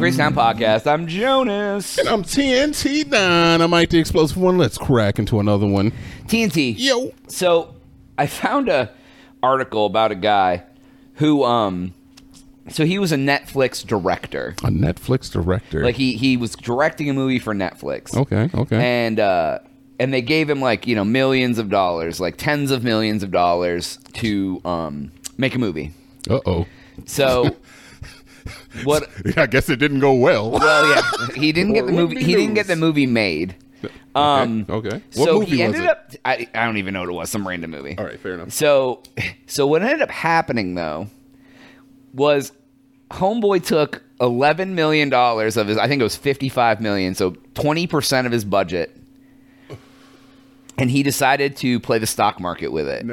Crazy Town Podcast. I'm Jonas. And I'm TNT Dynamite, the explosive one. Let's crack into another one. TNT. Yo. So I found a article about a guy who um so he was a Netflix director. A Netflix director. Like he he was directing a movie for Netflix. okay, okay. And uh and they gave him like, you know, millions of dollars, like tens of millions of dollars to um make a movie. Uh oh. So what I guess it didn't go well. well yeah, he didn't get the movie he didn't get the movie made. Um okay. okay. What so movie he was ended it? up I, I don't even know what it was, some random movie. All right, fair enough. So, so what ended up happening though was Homeboy took eleven million dollars of his. I think it was fifty-five million, so twenty percent of his budget, and he decided to play the stock market with it.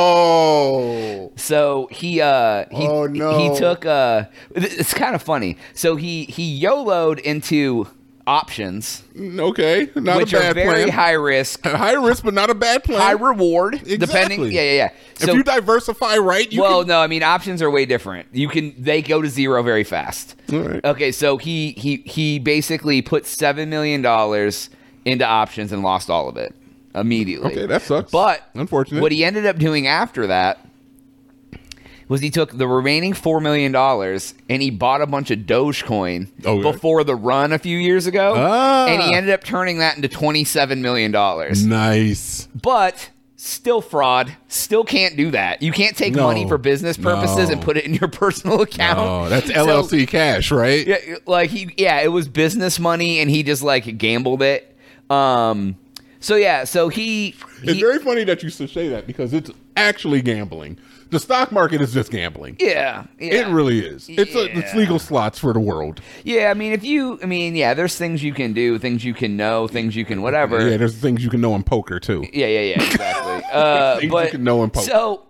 No. So he uh he Oh, no. he took uh it's kind of funny. So he he YOLO'd into options, Okay, not which a are bad very plan. high risk, High risk, but not a bad plan. high reward, Exactly. depending. Yeah, yeah, yeah. if you diversify right, you well, can. no, I mean options are way different. You can they go to zero very fast. Right. Okay, so he he he basically put seven million dollars into options and lost all of it immediately. Okay, that sucks. But unfortunately, What he ended up doing after that was he took the remaining four million dollars and he bought a bunch of Dogecoin Okay. before the run a few years ago, Ah. and he ended up turning that into twenty seven million dollars Nice. but still fraud. Still can't do that. You can't take No. money for business purposes No. and put it in your personal account. Oh, that's So, LLC cash, right? yeah, like he, yeah, it was business money, and he just like gambled it. Um, so yeah, so he, It's very funny that you should say that because it's actually gambling. The stock market is just gambling. yeah, yeah, It really is. It's a, it's legal slots for the world. yeah. I mean, if you, I mean, yeah, there's things you can do, things you can know, things you can whatever. Yeah, there's things you can know in poker too. Yeah, yeah, yeah, exactly. uh, Things you can know in poker. so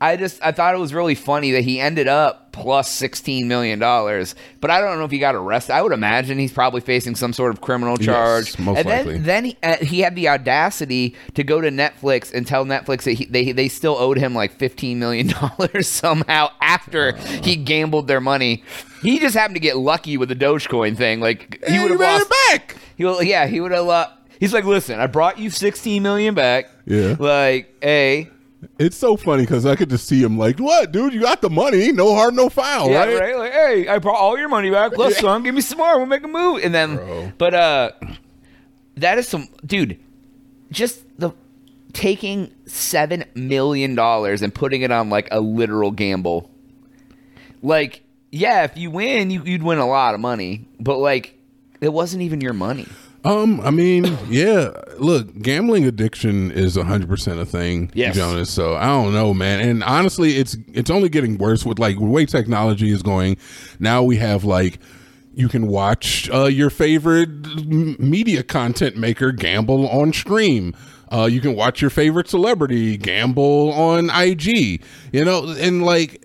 I just I thought it was really funny that he ended up plus sixteen million dollars, but I don't know if he got arrested. I would imagine he's probably facing some sort of criminal charge. most and then likely. then he, uh, he had the audacity to go to Netflix and tell Netflix that he, they they still owed him like fifteen million dollars somehow after he gambled their money. He just happened to get lucky with the Dogecoin thing. Like he would have lost. it back. He will, yeah, he would have. Uh, he's like, listen, I brought you sixteen million back. Yeah. Like, a It's so funny because I could just see him like, "What, dude? You got the money? No harm, no foul, yeah, right?" right? Like, hey, I brought all your money back. Plus some. Give me some more. We'll make a move. And then, Bro. but uh, that is some dude. Just the taking seven million dollars and putting it on like a literal gamble. Like, yeah, if you win, you, you'd win a lot of money. But like, it wasn't even your money. Um, I mean, yeah. Look, gambling addiction is hundred percent a thing, Yes. Jonas. So I don't know, man. And honestly, it's it's only getting worse with like the way technology is going. Now we have like you can watch uh, your favorite media content maker gamble on stream. Uh, you can watch your favorite celebrity gamble on IG. You know, and like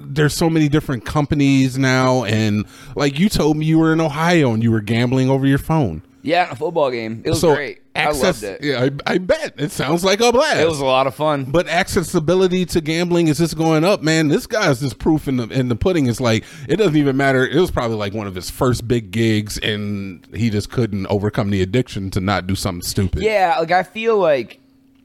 there's so many different companies now and like you told me you were in ohio and you were gambling over your phone Yeah, a football game. It was so great. access I loved it. yeah I, I bet it sounds like a blast It was a lot of fun. but accessibility to gambling is just going up man this guy's just proof in the in the pudding is like it doesn't even matter it was probably like one of his first big gigs and he just couldn't overcome the addiction to not do something stupid Yeah, like I feel like,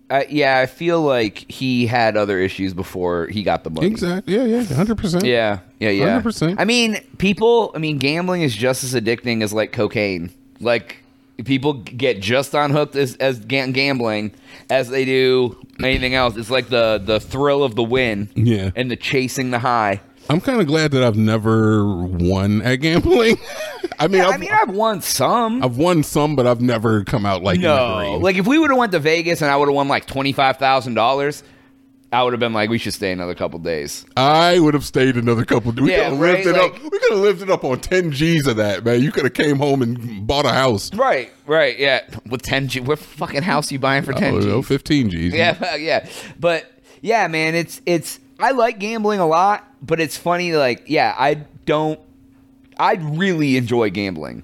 uh, yeah, I feel like he had other issues before he got the money. exactly yeah yeah 100% Yeah, yeah, yeah. 100%. I mean, people. I mean, gambling is just as addicting as like cocaine. Like people get just on hooked as, as ga- gambling as they do anything else. It's like the the thrill of the win. Yeah. and the chasing the high. I'm kind of glad that i've never won at gambling i mean Yeah, I've, I mean, I've won some. I've won some, but I've never come out like no, green. like if we would have went to Vegas and I would have won like twenty five thousand dollars, I would have been like, we should stay another couple days. I would have stayed another couple. Days. We Yeah, could have right, lived it like- up. We could have lived it up on ten G's of that, man. You could have came home and bought a house. Right, right, yeah. With ten G, what fucking house you buying for oh, ten G? no, fifteen G's. Yeah, yeah. But yeah, man, it's it's. I like gambling a lot, but it's funny. Like, yeah, I don't. I really enjoy gambling,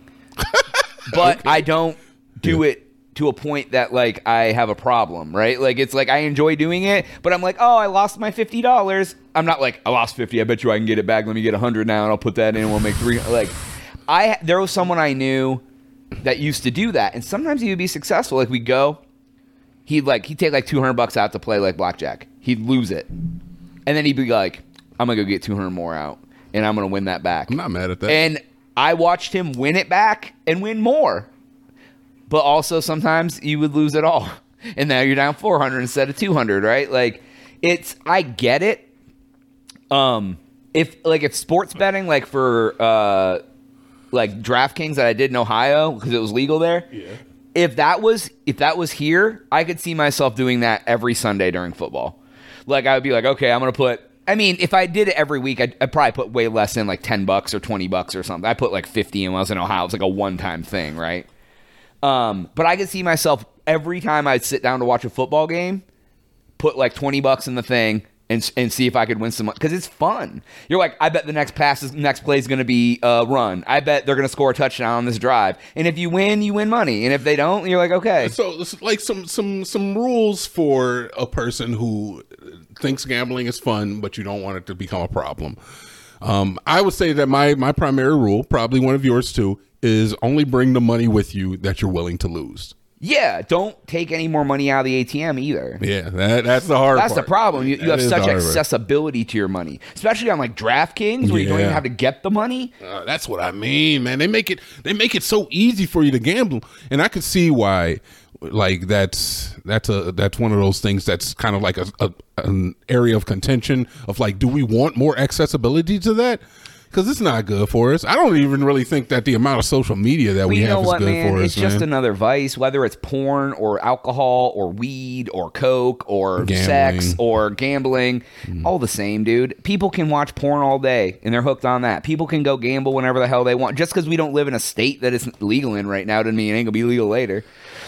but I don't do it to a point that like I have a problem, right? Like it's like I enjoy doing it, but I'm like, oh, I lost my fifty dollars. I'm not like I lost fifty. I bet you I can get it back. Let me get a hundred now, and I'll put that in. and We'll make three. Like, I there was someone I knew that used to do that, and sometimes he would be successful. Like we go, he'd like he'd take like two hundred bucks out to play like blackjack. He'd lose it, and then he'd be like, I'm gonna go get two hundred more out, and I'm gonna win that back. I'm not mad at that. And I watched him win it back and win more. But also sometimes you would lose it all. And now you're down 400 instead of 200, right? Like it's I get it. Um if like if sports betting like for uh like DraftKings that I did in Ohio because it was legal there. Yeah. If that was if that was here, I could see myself doing that every Sunday during football. Like I would be like, okay, I'm gonna put. I mean, if I did it every week, I'd, I'd probably put way less in, like ten bucks or twenty bucks or something. I put like fifty in when I was in Ohio. It's like a one time thing, right? Um, but I could see myself every time I'd sit down to watch a football game, put like twenty bucks in the thing and and see if I could win some because it's fun. You're like, I bet the next pass is next play is going to be a run. I bet they're going to score a touchdown on this drive. And if you win, you win money. And if they don't, you're like, okay. So like some some some rules for a person who thinks gambling is fun, but you don't want it to become a problem. Um, I would say that my my primary rule, probably one of yours too, is only bring the money with you that you're willing to lose. Yeah, don't take any more money out of the ATM either. Yeah, that, that's the hard. That's part. the problem. You, you have such hard part. accessibility to your money, especially on like DraftKings, where you don't even have to get the money. Uh, that's what I mean, man. They make it they make it so easy for you to gamble, and I could see why. Like that's that's a that's one of those things that's kind of like a, a an area of contention of like, do we want more accessibility to that? Because it's not good for us. I don't even really think that the amount of social media that we you have is what, good man? for us. It's just man. another vice, whether it's porn or alcohol or weed or coke or sex or gambling. Mm-hmm. All the same, dude. People can watch porn all day and they're hooked on that. People can go gamble whenever the hell they want. Just because we don't live in a state that it's legal in right now doesn't mean it ain't gonna be legal later.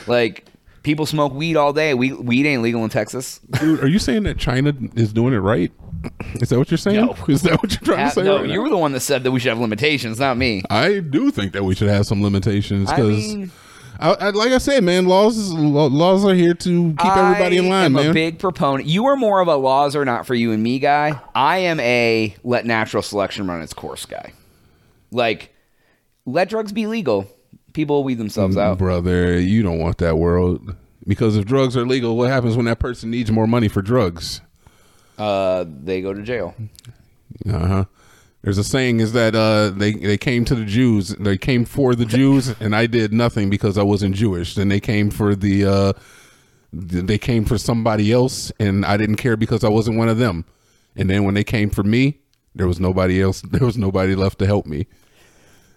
Like people smoke weed all day. We, weed ain't legal in Texas. Dude, are you saying that China is doing it right? Is that what you're saying? No. Is that what you're trying Uh, to say? no, right now? you were the one that said that we should have limitations, not me. I do think that we should have some limitations I because, mean- I, I, like I said, man, laws law- laws are here to keep everybody in line. I line, am man. a big proponent. You are more of a laws are not for you and me guy. I am a let natural selection run its course guy. Like, let drugs be legal. People weed themselves out. Brother, you don't want that world because if drugs are legal, what happens when that person needs more money for drugs? Uh, they go to jail. Uh huh. There's a saying is that uh, they they came to the Jews, they came for the Jews, and I did nothing because I wasn't Jewish. Then they came for the uh, they came for somebody else, and I didn't care because I wasn't one of them. And then when they came for me, there was nobody else. There was nobody left to help me.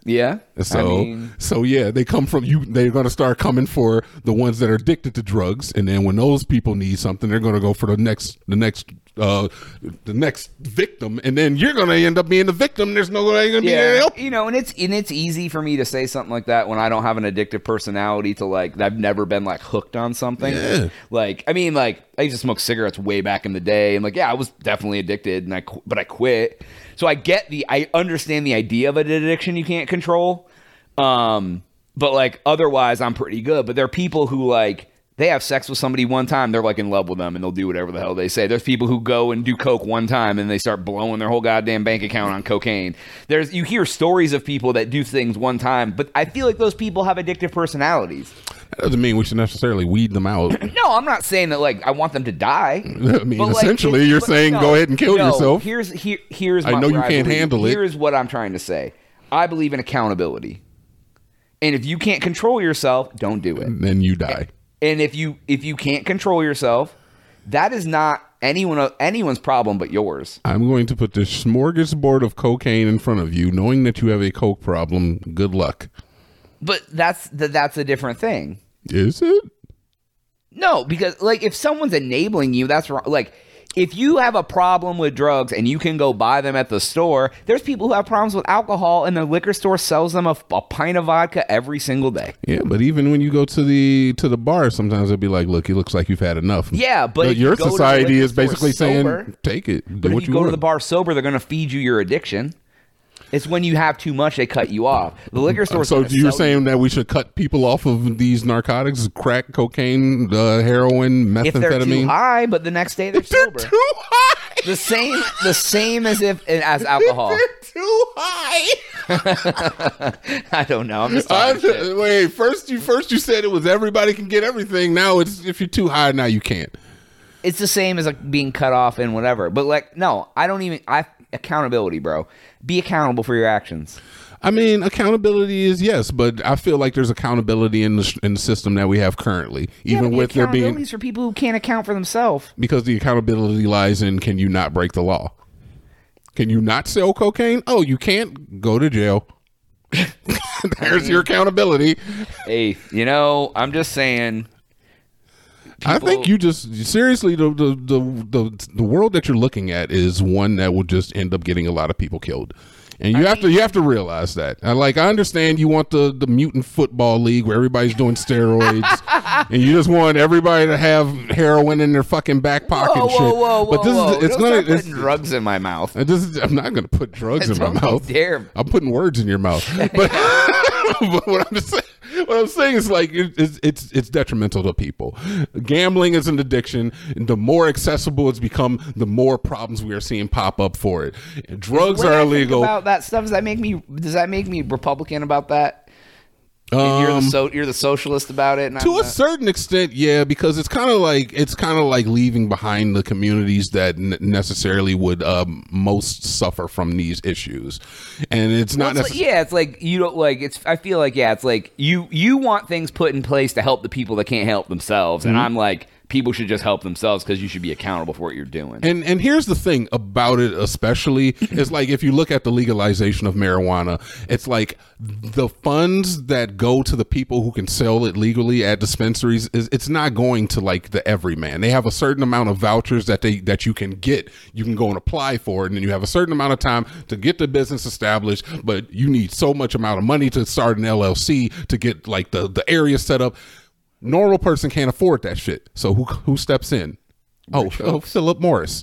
Yeah. So I mean, so yeah, they come from you. They're going to start coming for the ones that are addicted to drugs, and then when those people need something, they're going to go for the next the next uh the next victim, and then you're going to end up being the victim. There's nobody going to be there to help. you know, and it's and it's easy for me to say something like that when I don't have an addictive personality to like I've never been like hooked on something. Yeah. Like I mean, like I used to smoke cigarettes way back in the day, and like yeah, I was definitely addicted, and I but I quit. So I get the I understand the idea of an addiction you can't control, um, but like otherwise I'm pretty good. But there are people who like. They have sex with somebody one time, they're like in love with them and they'll do whatever the hell they say. There's people who go and do coke one time and they start blowing their whole goddamn bank account on cocaine. There's you hear stories of people that do things one time, but I feel like those people have addictive personalities. That doesn't mean we should necessarily weed them out. No, I'm not saying that like I want them to die. I mean, But, essentially, it's- you're but saying no, go ahead and kill no, yourself. Here's here here's I know you can't believe. handle it. Here's what I'm trying to say. I believe in accountability. And if you can't control yourself, don't do it. And then you die. And if you if you can't control yourself, that is not anyone anyone's problem but yours. I'm going to put this smorgasbord of cocaine in front of you, knowing that you have a coke problem. Good luck. But that's that's a different thing. Is it? No, because like if someone's enabling you, that's wrong. Like if you have a problem with drugs and you can go buy them at the store, there's people who have problems with alcohol and the liquor store sells them a, a pint of vodka every single day. Yeah, but even when you go to the to the bar, sometimes they'll be like, "Look, it looks like you've had enough." Yeah, but But you your go to the society is basically sober- saying, "Take it, But if you, go want." to the bar sober, they're going to feed you your addiction. It's when you have too much, they cut you off. The liquor store. So you're saying that we should cut people off of these narcotics, crack, cocaine, uh, heroin, if they're too methamphetamine? high, but the next day they're They're sober. too high. the same, the same as if as alcohol. They're too high. I don't know. I'm just shit. wait, first you first you said it was everybody can get everything. Now it's if you're too high, now you can't. It's the same as like being cut off and whatever. But like, no, I don't even. I accountability, bro. Be accountable for your actions. I mean, accountability is yes, but I feel like there's accountability in the in the system that we have currently, Yeah, even with the there being for people who can't account for themselves. because the accountability lies in can you not break the law? Can you not sell cocaine? Oh, you can't go to jail. There's your accountability. Hey, you know, I'm just saying. I think you just seriously the, the the the the world that you're looking at is one that will just end up getting a lot of people killed. And you have to you have to realize that. I like I understand you want the the mutant football league where everybody's doing steroids and you just want everybody to have heroin in their fucking back pocket Whoa, and shit. whoa, whoa, whoa! but this whoa. is it's Don't gonna it's, drugs in my mouth. This is, I'm not going to put drugs in my mouth. dare. I'm putting words in your mouth. But, but what I'm just saying, what I'm saying is like it's it's it's detrimental to people. Gambling is an addiction. And the more accessible it's become, the more problems we are seeing pop up for it. Drugs When are I illegal. About that stuff, does that make me? Does that make me Republican about that? You're the Um, so you're the socialist about it. To a not? certain extent, yeah, because it's kind of like it's kind of like leaving behind the communities that n- necessarily would um, most suffer from these issues, and it's not Well, like- necessarily. yeah, it's like you don't like. It's. I feel like yeah, it's like you you want things put in place to help the people that can't help themselves, Mm-hmm. and I'm like people should just help themselves because you should be accountable for what you're doing. And and here's the thing about it, especially is like if you look at the legalization of marijuana, it's like the funds that go to the people who can sell it legally at dispensaries is it's not going to like the everyman. They have a certain amount of vouchers that they that you can get. You can go and apply for it, and then you have a certain amount of time to get the business established. But you need so much amount of money to start an LLC to get like the the area set up. Normal person can't afford that shit. So who who steps in? Oh, oh, Philip Morris.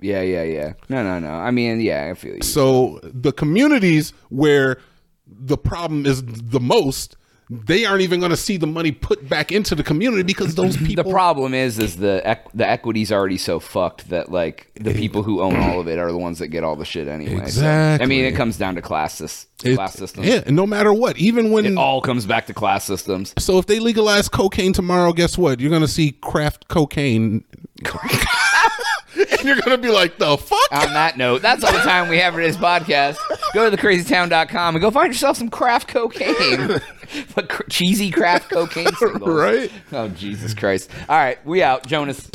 yeah, yeah, yeah. No, no, no. I mean, yeah, I feel you. So the communities where the problem is the most, they aren't even going to see the money put back into the community because those people. the problem is, is the equ- the equity's already so fucked that like the people who own all of it are the ones that get all the shit anyway. So, I mean, it comes down to class sys- it- class systems. yeah, and no matter what, even when It all comes back to class systems. so if they legalize cocaine tomorrow, guess what? You're going to see craft cocaine. and you're going to be like, the fuck? On that note, that's all the time we have for this podcast. Go to thecrazytown.com and go find yourself some craft cocaine. but cr- cheesy craft cocaine singles. Right? Oh, Jesus Christ. All right, we out. Jonas.